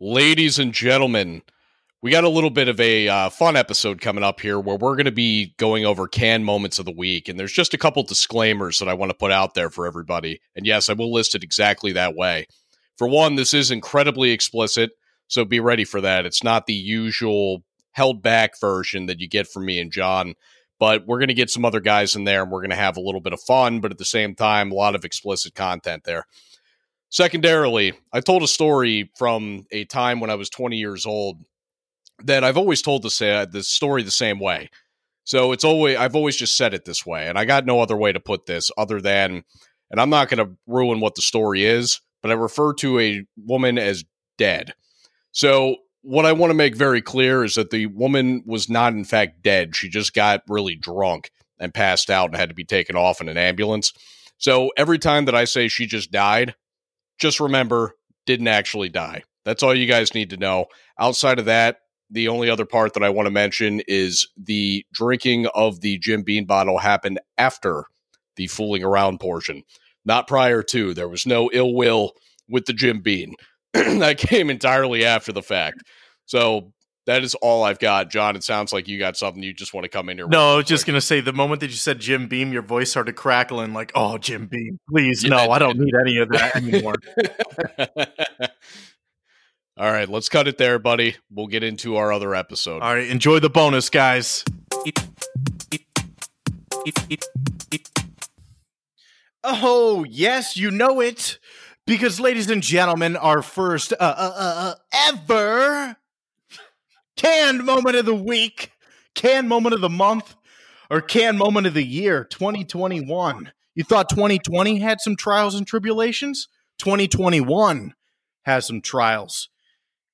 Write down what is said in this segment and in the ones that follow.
Ladies and gentlemen, we got a little bit of a uh, fun episode coming up here where we're going to be going over can moments of the week. And there's just a couple disclaimers that I want to put out there for everybody. And yes, I will list it exactly that way. For one, this is incredibly explicit. So be ready for that. It's not the usual held back version that you get from me and John, but we're going to get some other guys in there and we're going to have a little bit of fun, but at the same time, a lot of explicit content there. Secondarily, I told a story from a time when I was 20 years old that I've always told the, the story the same way. So it's always I've always just said it this way, and I got no other way to put this other than, and I'm not going to ruin what the story is, but I refer to a woman as dead. So what I want to make very clear is that the woman was not in fact dead. She just got really drunk and passed out and had to be taken off in an ambulance. So every time that I say she just died, just remember, didn't actually die. That's all you guys need to know. Outside of that, the only other part that I want to mention is the drinking of the Jim Beam bottle happened after the fooling around portion, not prior to. There was no ill will with the Jim Beam. that came entirely after the fact. So that is all I've got. John, it sounds like you got something you just want to come in here. No, I was just going to say the moment that you said Jim Beam, your voice started crackling like, oh, Jim Beam, please. Yeah. No, I don't need any of that anymore. all right, let's cut it there, buddy. We'll get into our other episode. All right, enjoy the bonus, guys. Oh, yes, you know it. Because, ladies and gentlemen, our first uh, uh, uh, uh ever canned moment of the week, canned moment of the month, or canned moment of the year 2021. You thought 2020 had some trials and tribulations? 2021 has some trials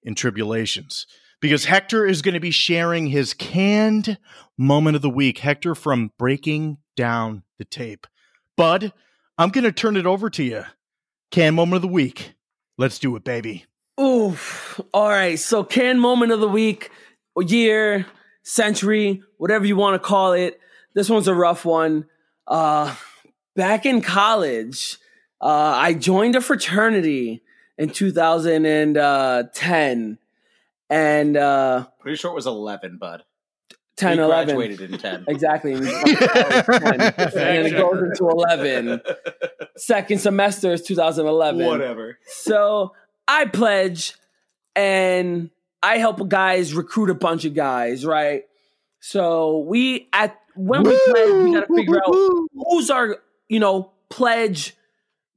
and tribulations because Hector is going to be sharing his canned moment of the week. Hector from Breaking Down the Tape. Bud, I'm going to turn it over to you. Canned moment of the week. Let's do it, baby. Oof. All right. So, can moment of the week, year, century, whatever you want to call it. This one's a rough one. Uh, back in college, uh, I joined a fraternity in 2010. And uh, pretty sure it was 11, bud. 10, we 11. graduated in 10. Exactly. and it goes into 11. Second semester is 2011. Whatever. So I pledge and I help guys recruit a bunch of guys, right? So we at when we pledge, we gotta figure out who's our, you know, pledge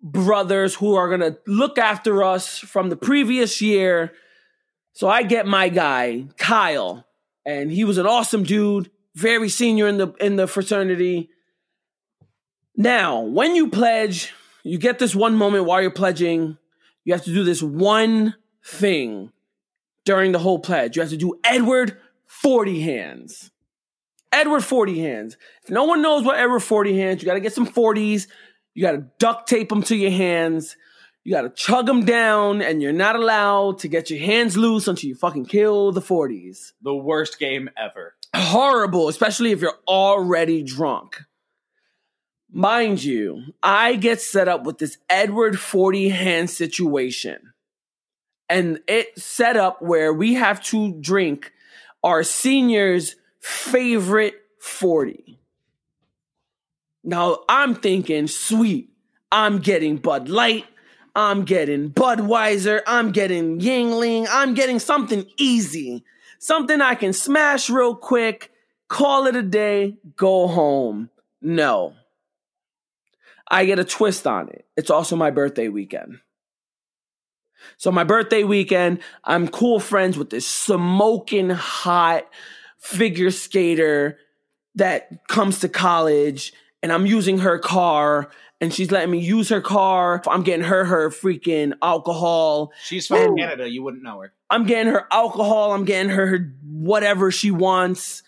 brothers who are gonna look after us from the previous year. So I get my guy, Kyle, and he was an awesome dude, very senior in the in the fraternity. Now, when you pledge, you get this one moment while you're pledging you have to do this one thing during the whole pledge. You have to do Edward 40 hands. Edward 40 hands. If no one knows what Edward 40 hands, you got to get some 40s. You got to duct tape them to your hands. You got to chug them down, and you're not allowed to get your hands loose until you fucking kill the 40s. The worst game ever. Horrible, especially if you're already drunk. Mind you, I get set up with this Edward 40 hand situation. And it's set up where we have to drink our senior's favorite 40. Now I'm thinking, sweet, I'm getting Bud Light, I'm getting Budweiser, I'm getting Yuengling, I'm getting something easy, something I can smash real quick, call it a day, go home. No. I get a twist on it. It's also my birthday weekend. So my birthday weekend, I'm cool friends with this smoking hot figure skater that comes to college and I'm using her car and she's letting me use her car. I'm getting her her freaking alcohol. She's from and Canada. You wouldn't know her. I'm getting her alcohol. I'm getting her whatever she wants.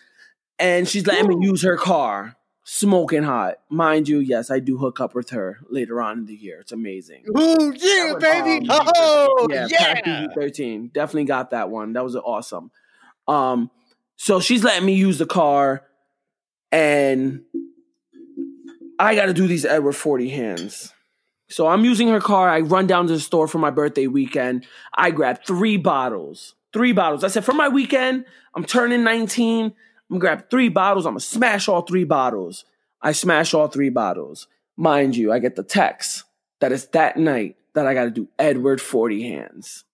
And she's letting Ooh. me use her car smoking hot. Mind you, yes, I do hook up with her later on in the year. It's amazing. Ooh, yeah, baby. Um, oh, yeah. yeah. 13 Definitely got that one. That was awesome. Um, so she's letting me use the car and I got to do these Edward 40 hands. So I'm using her car. I run down to the store for my birthday weekend. I grab three bottles. Three bottles. I said, for my weekend, I'm turning 19. I'm gonna grab three bottles. I'm gonna smash all three bottles. I smash all three bottles. Mind you, I get the text that it's that night that I gotta do Edward 40 hands.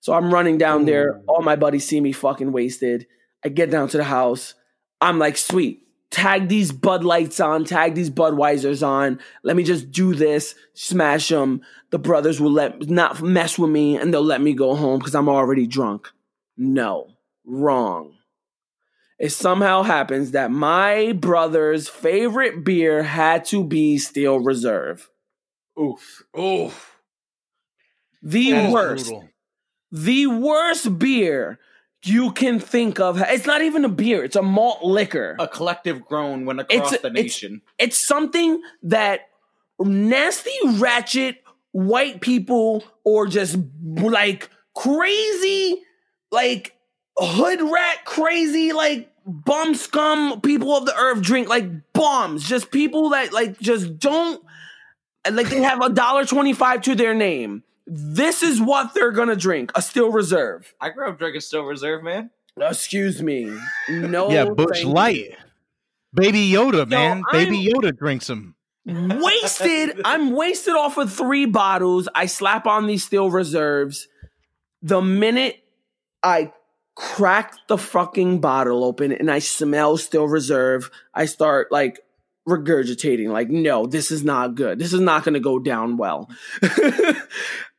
So I'm running down there. All my buddies see me fucking wasted. I get down to the house. I'm like, sweet. Tag these Bud Lights on, tag these Budweisers on. Let me just do this, smash them. The brothers will let not mess with me and they'll let me go home because I'm already drunk. No, wrong. It somehow happens that my brother's favorite beer had to be Steel Reserve. Oof. Oh, The That is worst. brutal. the worst beer you can think of. It's not even a beer, it's a malt liquor. A collective groan went across It's- the it's- nation. It's something that nasty, ratchet white people or just like crazy, like hood rat crazy, like bum scum people of the earth drink like bombs. Just people that like just don't like they have a dollar twenty five to their name. This is what they're gonna drink. A steel reserve. I grew up drinking Steel Reserve, man. Excuse me. No. yeah, Busch thank you. Light. Baby Yoda, man. Baby I'm- Yoda drinks them. wasted. I'm wasted off of three bottles. I slap on these steel reserves. The minute I crack the fucking bottle open and I smell steel reserve, I start like regurgitating. Like, no, this is not good. This is not going to go down well.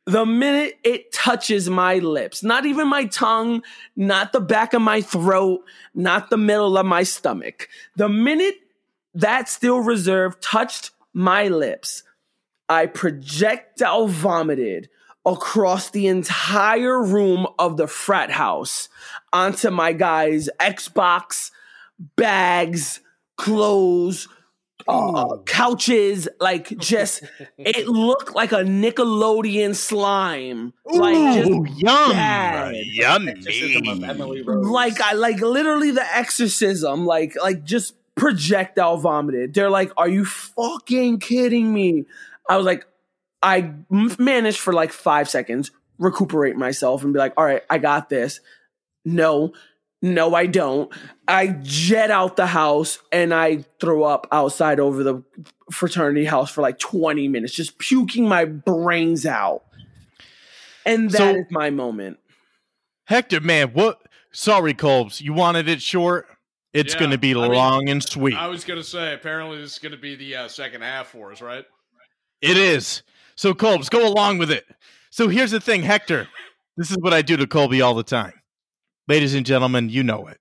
the minute it touches my lips, not even my tongue, not the back of my throat, not the middle of my stomach, the minute that steel reserve touched my lips. I projectile vomited across the entire room of the frat house onto my guys' Xbox, bags, clothes, uh, couches. Like, just, it looked like a Nickelodeon slime. Like, just Ooh, yum. bad. Yummy. Like I like literally the exorcism, like like just projectile vomited. They're like, "Are you fucking kidding me?" I was like, I m- managed for like five seconds recuperate myself and be like, "All right, I got this." No, no, I don't. I jet out the house and I throw up outside over the fraternity house for like twenty minutes, just puking my brains out. And that is So- my moment. Hector, man, what? Sorry, Colbs. You wanted it short. It's Yeah, going to be I mean, long and sweet. I was gonna say. Apparently, this is gonna be the uh, second half for us, right? It is. So, Colbs, go along with it. So, here's the thing, Hector. This is what I do to Colby all the time. Ladies and gentlemen, you know it.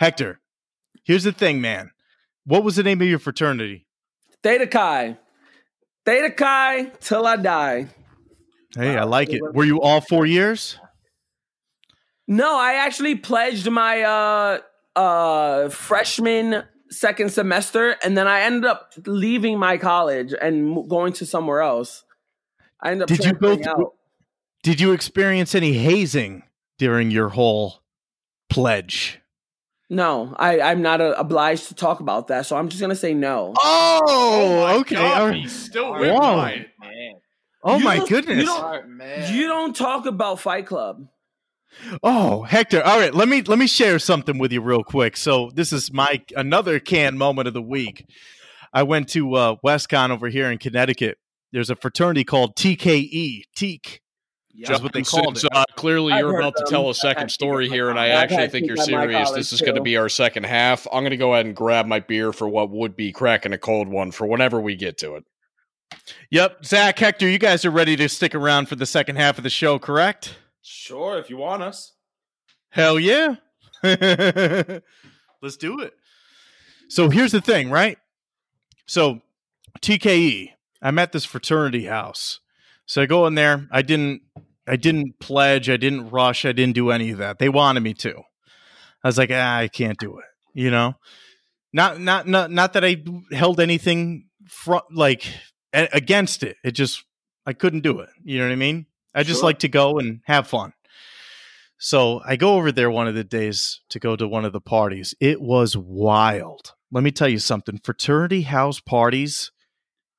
Hector, here's the thing, man. What was the name of your fraternity? Theta Chi. Theta Chi till I die. Hey, I like it. Were you all four years? No, I actually pledged my uh uh freshman second semester and then I ended up leaving my college and going to somewhere else. I ended up Did you go through- out. Did you experience any hazing during your whole pledge? No, I I'm not uh, obliged to talk about that, so I'm just going to say no. Oh, my okay. God, all right. he's still Whoa. with mine. Man. Oh You my don't- goodness. you don't- Smart man. You don't talk about Fight Club. Oh, Hector. All right, let me let me share something with you real quick. So this is my another can moment of the week. I went to uh, WestConn over here in Connecticut. There's a fraternity called TKE, Teke. That's what they Justin, called since, it. Uh, clearly, I've you're heard about to tell a I've second story here, and I actually think you're people at my serious. This is going to be our second half. I'm going to go ahead and grab my beer for what would be cracking a cold one for whenever we get to it. Yep, Zach, Hector, you guys are ready to stick around for the second half of the show, correct? Sure, if you want us. Hell yeah. Let's do it. So here's the thing, right? So TKE, I'm at this fraternity house. So I go in there. I didn't I didn't pledge, I didn't rush, I didn't do any of that. They wanted me to. I was like, ah, I can't do it, you know? Not not not not that I held anything front like a- against it. It just I couldn't do it. You know what I mean? I just Sure. like to go and have fun. So I go over there one of the days to go to one of the parties. It was wild. Let me tell you something. Fraternity house parties,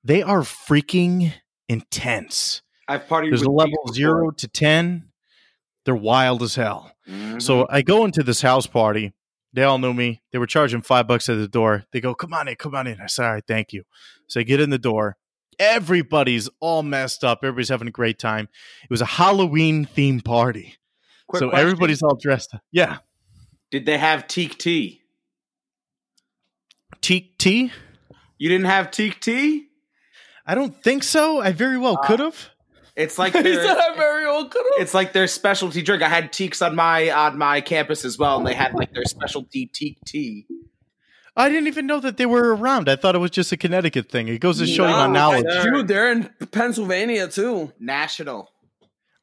they are freaking intense. I've partied There's a level zero before. to ten. They're wild as hell. Mhm. So I go into this house party. They all knew me. They were charging five bucks at the door. They go, "Come on in, come on in." I said, "All right, thank you." So I get in the door. Everybody's all messed up. Everybody's having a great time. It was a Halloween theme party. Quick so question. everybody's all dressed up. Yeah. Did they have Teke tea? Teke tea? You didn't have Teke tea? I don't think so. I very well Uh, could have. It's like he their, said I'm very old. Could it's like their specialty drink. I had Tekes on my on my campus as well, and they had like their specialty Teke tea. I didn't even know that they were around. I thought it was just a Connecticut thing. It goes to show you my knowledge. Dude, they're in Pennsylvania too. National.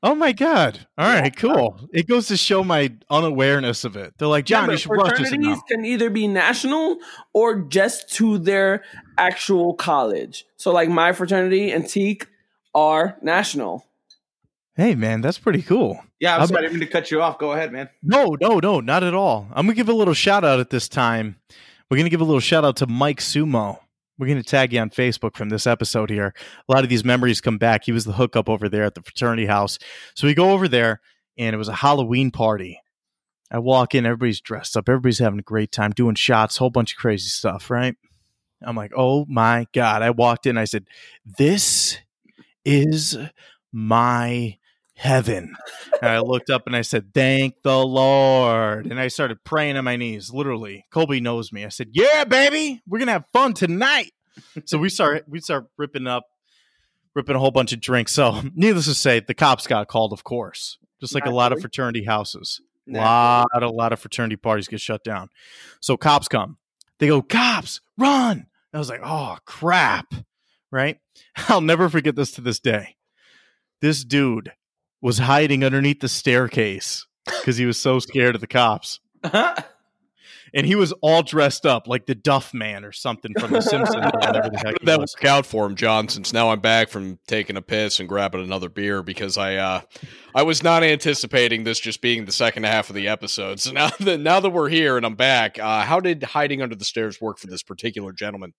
Oh my god! All right, cool. It goes to show my unawareness of it. They're like, John, Remember, you should rush this fraternities can either be national or just to their actual college. So, like my fraternity and Teke are national. Hey, man, that's pretty cool. Yeah, I'm I'm- sorry, I didn't mean to cut you off. Go ahead, man. No, no, no, not at all. I'm gonna give a little shout out at this time. We're gonna give a little shout out to Mike Sumo. We're gonna tag you on Facebook from this episode here. A lot of these memories come back. He was the hookup over there at the fraternity house. So we go over there, and it was a Halloween party. I walk in, everybody's dressed up, everybody's having a great time, doing shots, whole bunch of crazy stuff, right? I'm like, oh my god! I walked in, I said, "This is my heaven." And I looked up and I said, Thank the Lord. And I started praying on my knees, literally. Colby knows me. I said, Yeah, baby, we're gonna have fun tonight. so we start we start ripping up, ripping a whole bunch of drinks. So needless to say, the cops got called, of course. Just like a lot of fraternity houses. A Naturally. lot, a lot of fraternity parties get shut down. So cops come. They go, Cops, run. I was like, oh crap. Right? I'll never forget this to this day. This dude was hiding underneath the staircase because he was so scared of the cops. And he was all dressed up like the Duff Man or something from The Simpsons. or whatever the heck he that was. work out for him, John? Since now I'm back from taking a piss and grabbing another beer because I uh, I was not anticipating this just being the second half of the episode. So now that now that we're here and I'm back, uh, how did hiding under the stairs work for this particular gentleman?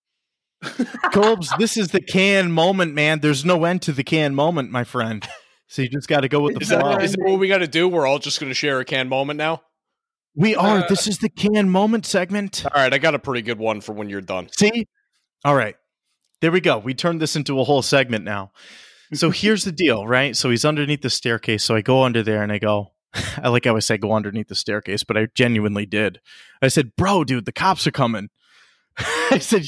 Colbs, this is the can moment, man. There's no end to the can moment, my friend. So you just got to go with the Is that, flow. is that what we got to do? We're all just going to share a can moment now. We are. Uh, This is the can moment segment. All right, I got a pretty good one for when you're done. See? All right. There we go. We turned this into a whole segment now. So here's the deal, right? So he's underneath the staircase. So I go under there and I go, I like how I say go underneath the staircase, but I genuinely did. I said, bro, dude, the cops are coming. I said,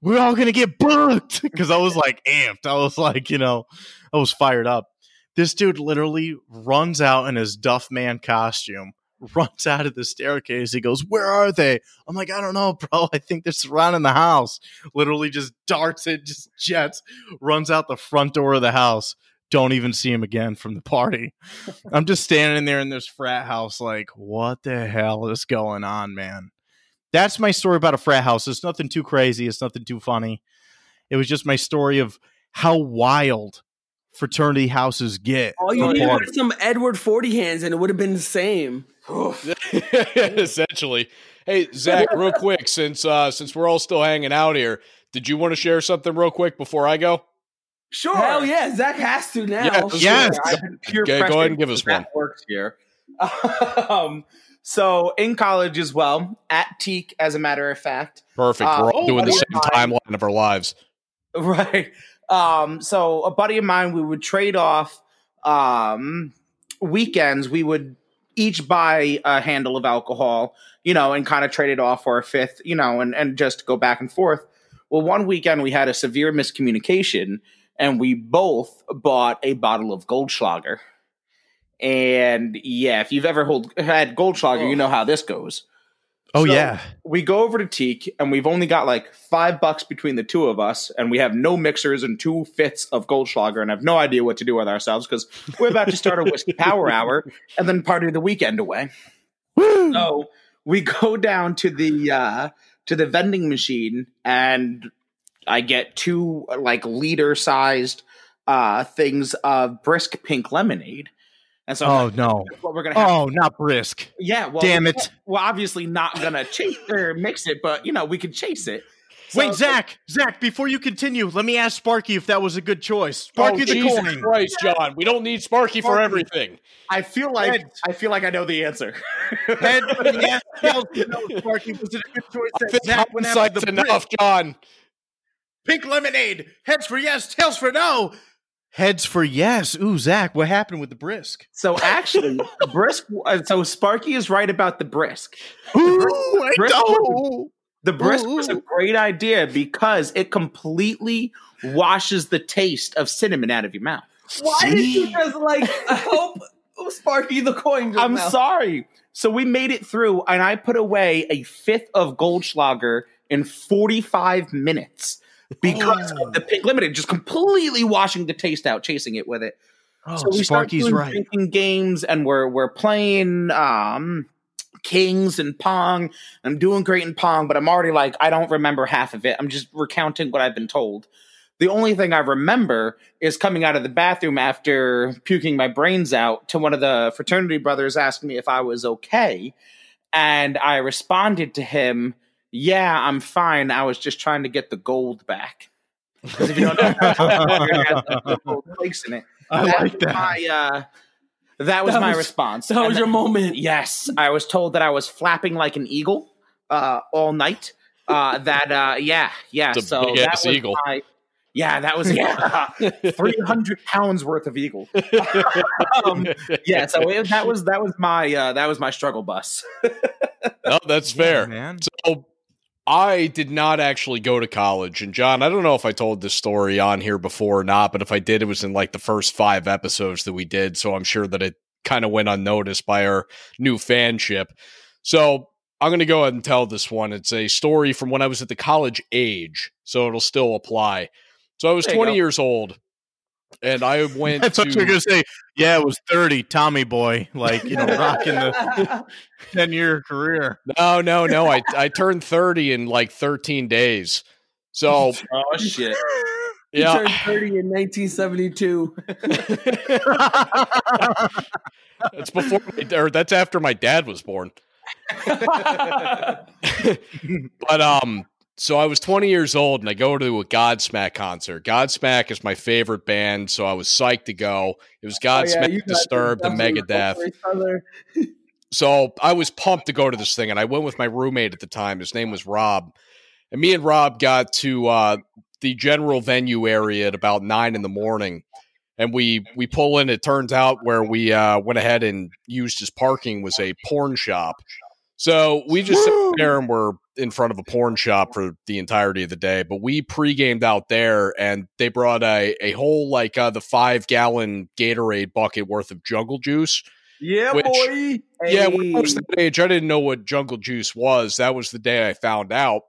we're all going to get booked because I was like amped. I was like, you know, I was fired up. This dude literally runs out in his Duff Man costume, runs out of the staircase. He goes, Where are they? I'm like, I don't know, bro. I think they're surrounding the house. Literally just darts it, just jets, runs out the front door of the house. Don't even see him again from the party. I'm just standing there in this frat house, like, what the hell is going on, man? That's my story about a frat house. It's nothing too crazy. It's nothing too funny. It was just my story of how wild fraternity houses get. All you for needed was some Edward Forty hands, and it would have been the same. Essentially. Hey, Zach, real quick, since uh, since we're all still hanging out here, did you want to share something real quick before I go? Sure. Hell yeah, Zach has to now. Yeah, Yes. I've been peer Okay, go ahead and give us that Works here. um, so in college as well, at Teke, as a matter of fact, Perfect. Uh, we're all oh, doing the same timeline of our lives. right? Um, so a buddy of mine, we would trade off um, weekends. We would each buy a handle of alcohol, you know, and kind of trade it off for a fifth, you know, and and just go back and forth. Well, one weekend we had a severe miscommunication, and we both bought a bottle of Goldschlager. And yeah, if you've ever hold, had Goldschlager, you know how this goes Oh, So- yeah. we go over to Teke and we've only got like five bucks between the two of us, and we have no mixers and two fifths of Goldschlager, and have no idea what to do with ourselves because we're about to start a whiskey power hour and then party the weekend away. Woo! So we go down to the uh, to the vending machine, and I get two like liter sized uh, things of brisk pink lemonade. And so, Oh, no. what we're gonna have. Oh, not brisk. Yeah, well, Damn it. We're obviously not gonna chase or mix it, but you know we could chase it. Wait, Zach, Zach, before you continue, let me ask Sparky if that was a good choice. Oh, Sparky oh, the Jesus coin. Christ, John. We don't need Sparky, for everything. I feel like Heads. I feel like I know the answer. Head for yes, tails for no, Sparky. Was it a good choice that think Zach went after the enough, John. Pink lemonade. Heads for yes, tails for no. Heads for yes. Ooh, Zach, what happened with the brisk? So actually, brisk. uh, So Sparky is right about the brisk. Ooh, I Brisk don't. The brisk Ooh, was a great idea because it completely washes the taste of cinnamon out of your mouth. Why did you just like help Sparky the coin? Just I'm now? sorry. So we made it through, and I put away a fifth of Goldschlager in 45 minutes because Oh. of the pink limited, just completely washing the taste out, chasing it with it. Oh, so we Sparky's doing right. drinking games, and we're we're playing um, Kings and Pong. I'm doing great in Pong, but I'm already like I don't remember half of it. I'm just recounting what I've been told. The only thing I remember is coming out of the bathroom after puking my brains out to one of the fraternity brothers asking me if I was okay. And I responded to him, Yeah, I'm fine. I was just trying to get the gold back. Because if you don't know, it gold place in it. I That like was that. My, uh, that was That my was- response. That was And your moment. Yes, I was told that I was flapping like an eagle uh, all night. Uh, that uh, yeah, yeah. It's so that was eagle. my yeah, that was yeah, three hundred pounds worth of eagle. um, yeah, so it, that was that was my uh, that was my struggle bus. No, that's fair. man. So I did not actually go to college. And John, I don't know if I told this story on here before or not, but if I did, it was in like the first five episodes that we did. So I'm sure that it kind of went unnoticed by our new fanship. So I'm going to go ahead and tell this one. It's a story from when I was at the college age. So it'll still apply. So I was 20 go. years old. And I went I to. thought you were gonna say, yeah, it was thirty, Tommy boy, like you know, rocking the ten year career. no, no, no. I, I turned 30 in like 13 days. So, Oh shit! He yeah. turned 30 in 1972. that's before, my, or that's after my dad was born. But um, so I was 20 years old, and I go to a Godsmack concert. Godsmack is my favorite band, so I was psyched to go. It was Oh, yeah, Godsmack, Disturbed, and definitely Megadeth. vote for each other. So I was pumped to go to this thing, and I went with my roommate at the time. His name was Rob, and me and Rob got to uh, the general venue area at about nine in the morning, and we we pull in. It turns out where we uh, went ahead and used as parking was a porn shop. So we just sat there and were in front of a porn shop for the entirety of the day. But we pre-gamed out there, and they brought a a whole like uh, the five gallon Gatorade bucket worth of jungle juice. Yeah, Which- boy. Yeah, when I was Hey. that age, I didn't know what jungle juice was. That was the day I found out.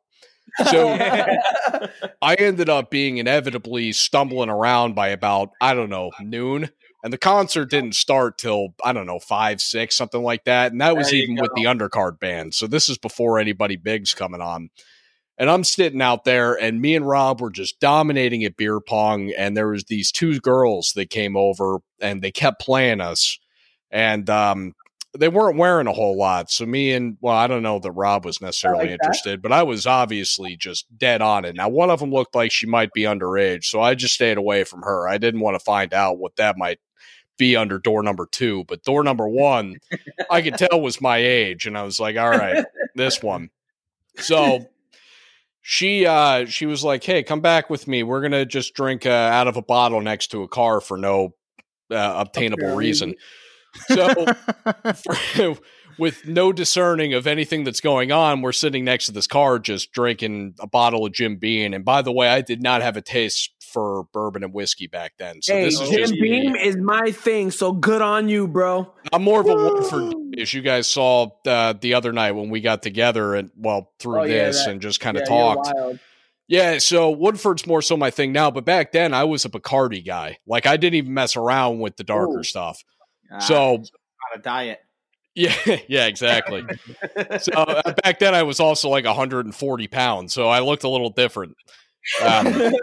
So I ended up being inevitably stumbling around by about, I don't know, noon. And the concert didn't start till, I don't know, five, six, something like that. And that was There even with the undercard band. So this is before anybody big's coming on. And I'm sitting out there, and me and Rob were just dominating at beer pong. And there was these two girls that came over, and they kept playing us. And um, they weren't wearing a whole lot. So me and well, I don't know that Rob was necessarily like interested, but I was obviously just dead on it. Now one of them looked like she might be underage, so I just stayed away from her. I didn't want to find out what that might be under door number two, but door number one, I could tell was my age, and I was like, all right, this one. So she uh she was like, hey, come back with me. We're gonna just drink uh, out of a bottle next to a car for no uh, obtainable reason. So for, with no discerning of anything that's going on, we're sitting next to this car just drinking a bottle of Jim Beam. And by the way, I did not have a taste for bourbon and whiskey back then. So hey, this is Jim just Beam is my thing, so good on you, bro. I'm more of a Woodford, as you guys saw uh, the other night when we got together and well through Oh, yeah, this that- and just kind of Yeah, talked. Yeah, so Woodford's more so my thing now, but back then I was a Bacardi guy. Like I didn't even mess around with the darker Ooh. stuff. Ah, So on a diet. Yeah, yeah, exactly. so uh, back then I was also like 140 pounds, so I looked a little different. Um,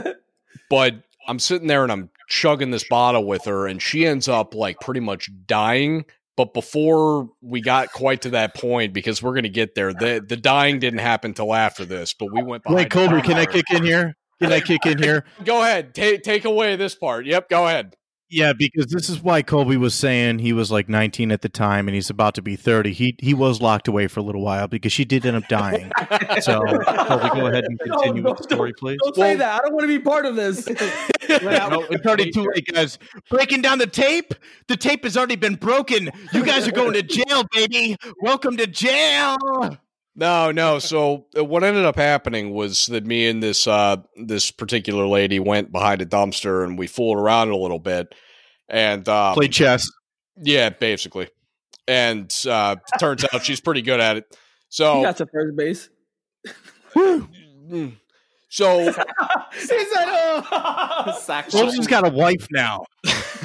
but I'm sitting there and I'm chugging this bottle with her, and she ends up like pretty much dying But before we got quite to that point, because we're going to get there, the the dying didn't happen till after this. But we went. Wait, Colby, can I kick in here? Can I kick in here? Go ahead. Take take away this part. Yep. Go ahead. Yeah, because this is why Colby was saying he was like 19 at the time and he's about to be 30. He he was locked away for a little while because she did end up dying. So, Colby, go ahead and continue No, with the story, please. Don't say that. I don't want to be part of this. No, it's already too late, guys. Breaking down the tape. The tape has already been broken. You guys are going to jail, baby. Welcome to jail. No, no. So uh, what ended up happening was that me and this uh this particular lady went behind a dumpster and we fooled around a little bit, and um, Play chess. yeah, basically. And uh, turns out she's pretty good at it. So, got to first base. mm. so he said, "Oh, Sack Colby's got a wife now.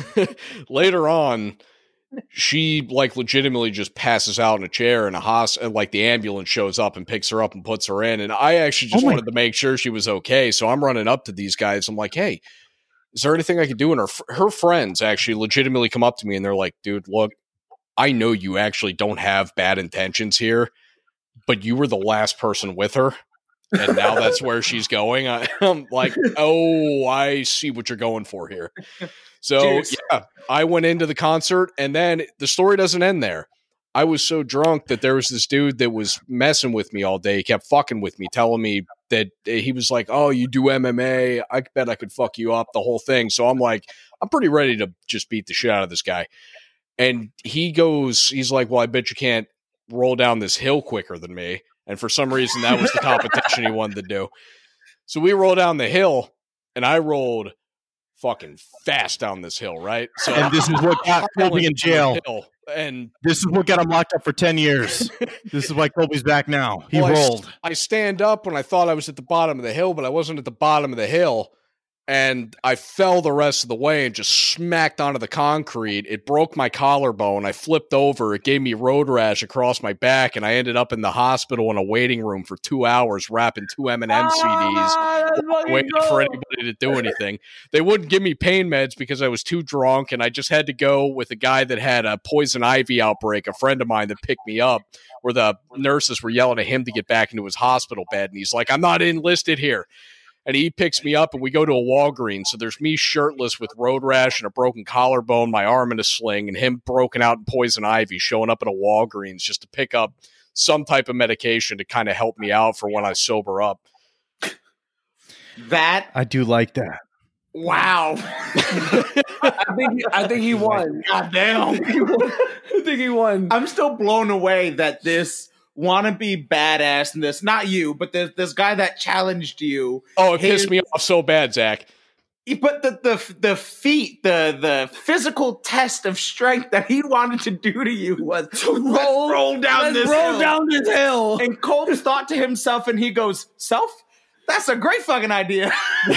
later on, she like legitimately just passes out in a chair in a hospital. Like the ambulance shows up and picks her up and puts her in. And I actually just Oh wanted to make sure she was okay. So I'm running up to these guys. I'm like, hey, is there anything I could do? And her her friends actually legitimately come up to me and they're like, dude, look, I know you actually don't have bad intentions here, but you were the last person with her. And now that's where she's going. I, I'm like, oh, I see what you're going for here. So yeah, I went into the concert, and then the story doesn't end there. I was so drunk that there was this dude that was messing with me all day. He kept fucking with me, telling me that he was like, "Oh, you do MMA? I bet I could fuck you up." The whole thing. So I'm like, I'm pretty ready to just beat the shit out of this guy. And he goes, he's like, "Well, I bet you can't roll down this hill quicker than me." And for some reason, that was the competition he wanted to do. So we roll down the hill, and I rolled fucking fast down this hill, right? So And this is what got Colby in jail. And This is what got him locked up for 10 years. This is why Colby's back now. He Well, I rolled. I stand up when I thought I was at the bottom of the hill, but I wasn't at the bottom of the hill. And I fell the rest of the way and just smacked onto the concrete. It broke my collarbone. I flipped over. It gave me road rash across my back, and I ended up in the hospital in a waiting room for two hours, wrapping two Eminem CDs, Ah, fucking waiting for anybody to do anything. They wouldn't give me pain meds because I was too drunk, and I just had to go with a guy that had a poison ivy outbreak. A friend of mine that picked me up, where the nurses were yelling at him to get back into his hospital bed, and he's like, "I'm not enlisted here." And he picks me up, and we go to a Walgreens. So there's me shirtless with road rash and a broken collarbone, my arm in a sling, and him broken out in poison ivy, showing up at a Walgreens just to pick up some type of medication to kind of help me out for when I sober up. That I do like that. wow. I think he, I think he won. God damn. I think he won. I'm still blown away that this wannabe badass in this not you, but this this guy that challenged you. Oh, it His- pissed me off so bad, Zach. But the the the feat, the the physical test of strength that he wanted to do to you was roll, roll down this roll hill. down this hill. And Colb's thought to himself, and he goes, "Self, that's a great fucking idea."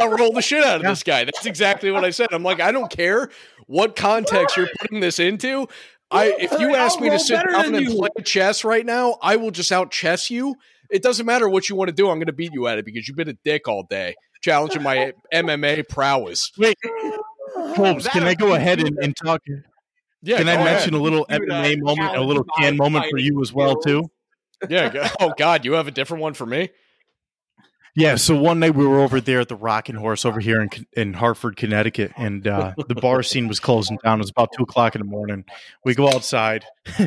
I'll roll the shit out of this guy. That's exactly what I said. I'm like, I don't care what context you're putting this into. I if you I'll ask me to sit better down than and you. play chess right now, I will just out chess you. It doesn't matter what you want to do. I'm going to beat you at it because you've been a dick all day, challenging my MMA prowess. Wait, Colbs, That- can I go ahead and, and talk? Yeah, can I go ahead. mention a little Dude, uh, MMA moment, a little can moment for you as well, too? Yeah. Oh God, you have a different one for me. Yeah, so one night we were over there at the Rocking Horse over here in in Hartford, Connecticut, and uh, the bar scene was closing down. It was about two o'clock in the morning. We go outside.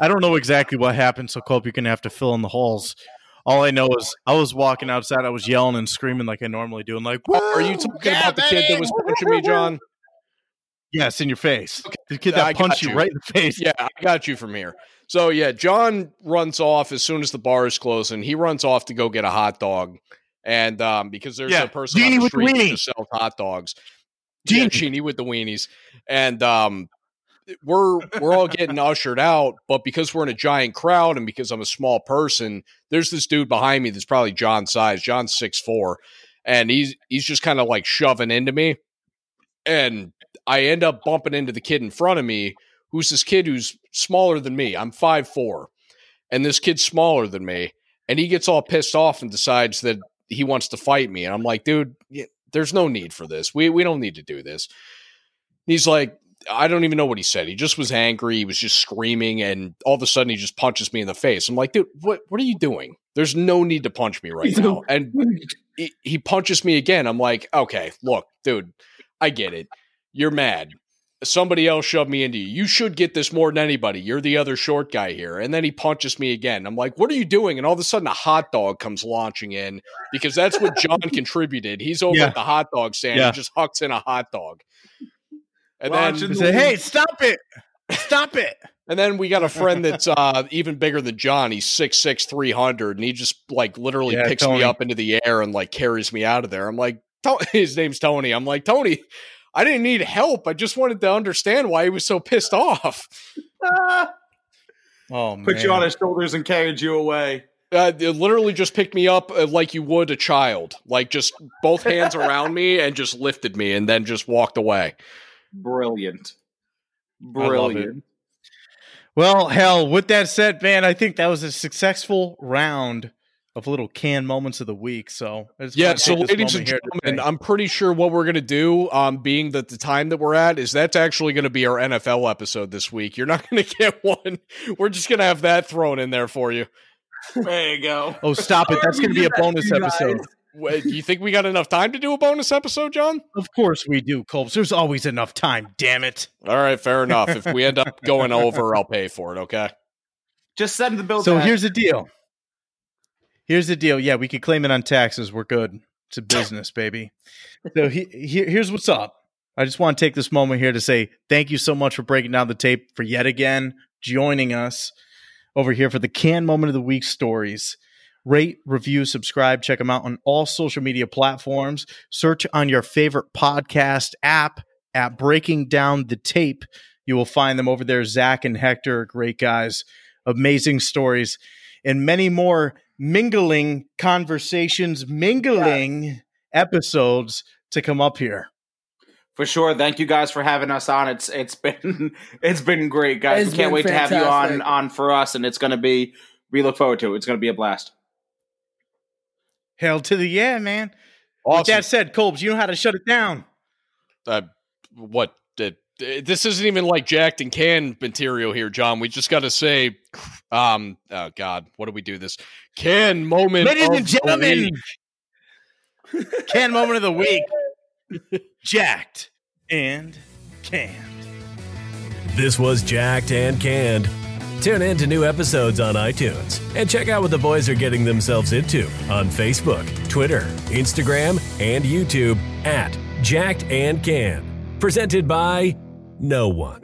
I don't know exactly what happened, so Cope, you're gonna have to fill in the holes. All I know is I was walking outside. I was yelling and screaming like I normally do, and like, Are you talking Yeah, about the kid that was punching me, John? Yes, in your face. The kid that I punched you you. right in the face. Yeah, I got you from here. So yeah, John runs off as soon as the bar is closing. He runs off to go get a hot dog, and um, because there's Yeah, a person Genie on the the street that weenie. sells hot dogs. Genie. Yeah, Genie with the weenies, and um, we're we're all getting ushered out. But because we're in a giant crowd, and because I'm a small person, there's this dude behind me that's probably John size. John's six four, and he's he's just kind of like shoving into me, and I end up bumping into the kid in front of me, who's this kid who's smaller than me. I'm five four, and this kid's smaller than me, and he gets all pissed off and decides that he wants to fight me. And I'm like, dude, there's no need for this. We we don't need to do this. He's like, I don't even know what he said. He just was angry. He was just screaming, and all of a sudden he just punches me in the face. I'm like, dude, what what are you doing? There's no need to punch me right now. And he, he punches me again. I'm like, okay, look, dude, I get it. You're mad. Somebody else shoved me into you. You should get this more than anybody. You're the other short guy here. And then he punches me again. I'm like, what are you doing? And all of a sudden, a hot dog comes launching in because that's what John contributed. He's over Yeah. at the hot dog stand. Yeah. He just hucks in a hot dog. And Launching then, Say, hey, stop it. Stop it. and then we got a friend that's uh, even bigger than John. He's 6'6", 300, and he just like literally Yeah, picks Tony. me up into the air and like carries me out of there. I'm like, his name's Tony. I'm like, Tony, I didn't need help. I just wanted to understand why he was so pissed off. Oh, man. Put you on his shoulders and carried you away. Uh, it literally just picked me up uh, like you would a child, like just both hands around me and just lifted me and then just walked away. Brilliant. Brilliant. Well, hell, with that said, man, I think that was a successful round of little canned moments of the week. So, Yeah, so ladies and moment here to gentlemen, I'm pretty sure what we're going to do, um, being that the time that we're at, is that's actually going to be our NFL episode this week. You're not going to get one. We're just going to have that thrown in there for you. There you go. oh, stop it. That's going to be a bonus episode. Wait, You think we got enough time to do a bonus episode, John? Of course we do, Colbs. There's always enough time, damn it. All right, fair enough. If we end up going over, I'll pay for it. Okay. Just send the bill. So to here's the deal. Here's the deal. Yeah, we could claim it on taxes. We're good. It's a business, baby. So he, he, here's what's up. I just want to take this moment here to say thank you so much for breaking down the tape for yet again joining us over here for the can moment of the week stories. Rate, review, subscribe, check them out on all social media platforms. Search on your favorite podcast app at Breaking Down the Tape. You will find them over there. Zach and Hector, great guys, amazing stories, and many more mingling conversations, mingling episodes to come up here. for sure. Thank you guys for having us on. It's it's been it's been great, guys. It's we can't been wait to have you on on for us, and it's going to be. We look forward to it. It's going to be a blast. Hell to the yeah, man. With that said, Colbs, you know how to shut it down. uh, what? This isn't even like jacked and can material here, John. We just got to say, um, oh God, what do we do this? Can moment, Ladies of and the gentlemen, week. can moment of the week. Jacked and canned. This was Jacked and Canned. Tune in to new episodes on iTunes and check out what the boys are getting themselves into on Facebook, Twitter, Instagram, and YouTube at Jacked and Canned. Presented by no one.